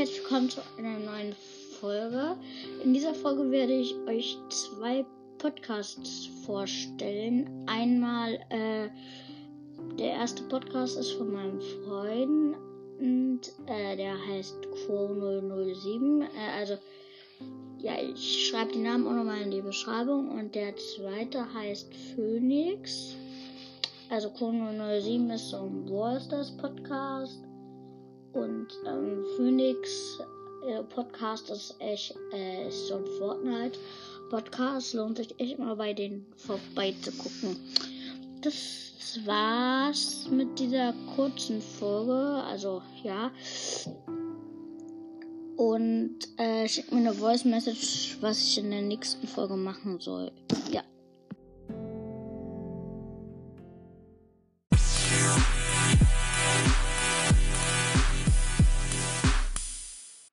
herzlich willkommen zu einer neuen Folge. In dieser Folge werde ich euch zwei Podcasts vorstellen. Einmal, äh, der erste Podcast ist von meinem Freund und äh, der heißt Quo007. Äh, also, ja, ich schreibe die Namen auch nochmal in die Beschreibung. Und der zweite heißt Phoenix. Also Quo007 ist so ein Wallstars Podcast. Und ähm, Phoenix äh, Podcast ist echt äh, so ein Fortnite Podcast. Lohnt sich echt mal bei denen vorbeizugucken. Das war's mit dieser kurzen Folge. Also ja. Und äh, schickt mir eine Voice Message, was ich in der nächsten Folge machen soll.